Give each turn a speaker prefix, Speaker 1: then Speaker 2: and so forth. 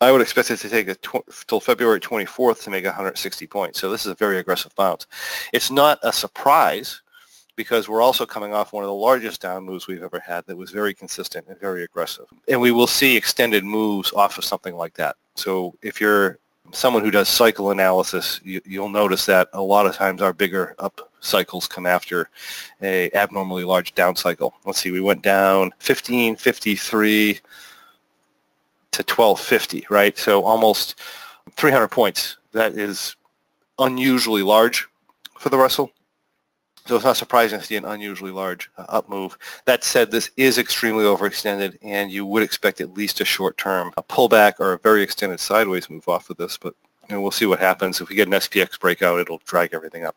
Speaker 1: I would expect it to take until February 24th to make 160 points. So this is a very aggressive bounce. It's not a surprise because we're also coming off one of the largest down moves we've ever had that was very consistent and very aggressive. And we will see extended moves off of something like that. So if you're someone who does cycle analysis, you, will notice that a lot of times our bigger up cycles come after a abnormally large down cycle. Let's see, we went down 1553 to 1250, right? So almost 300 points. That is unusually large for the Russell. So it's not surprising to see an unusually large uh, up move. That said, this is extremely overextended, and you would expect at least a short-term a pullback or a very extended sideways move off of this. But you know, we'll see what happens. If we get an SPX breakout, it'll drag everything up.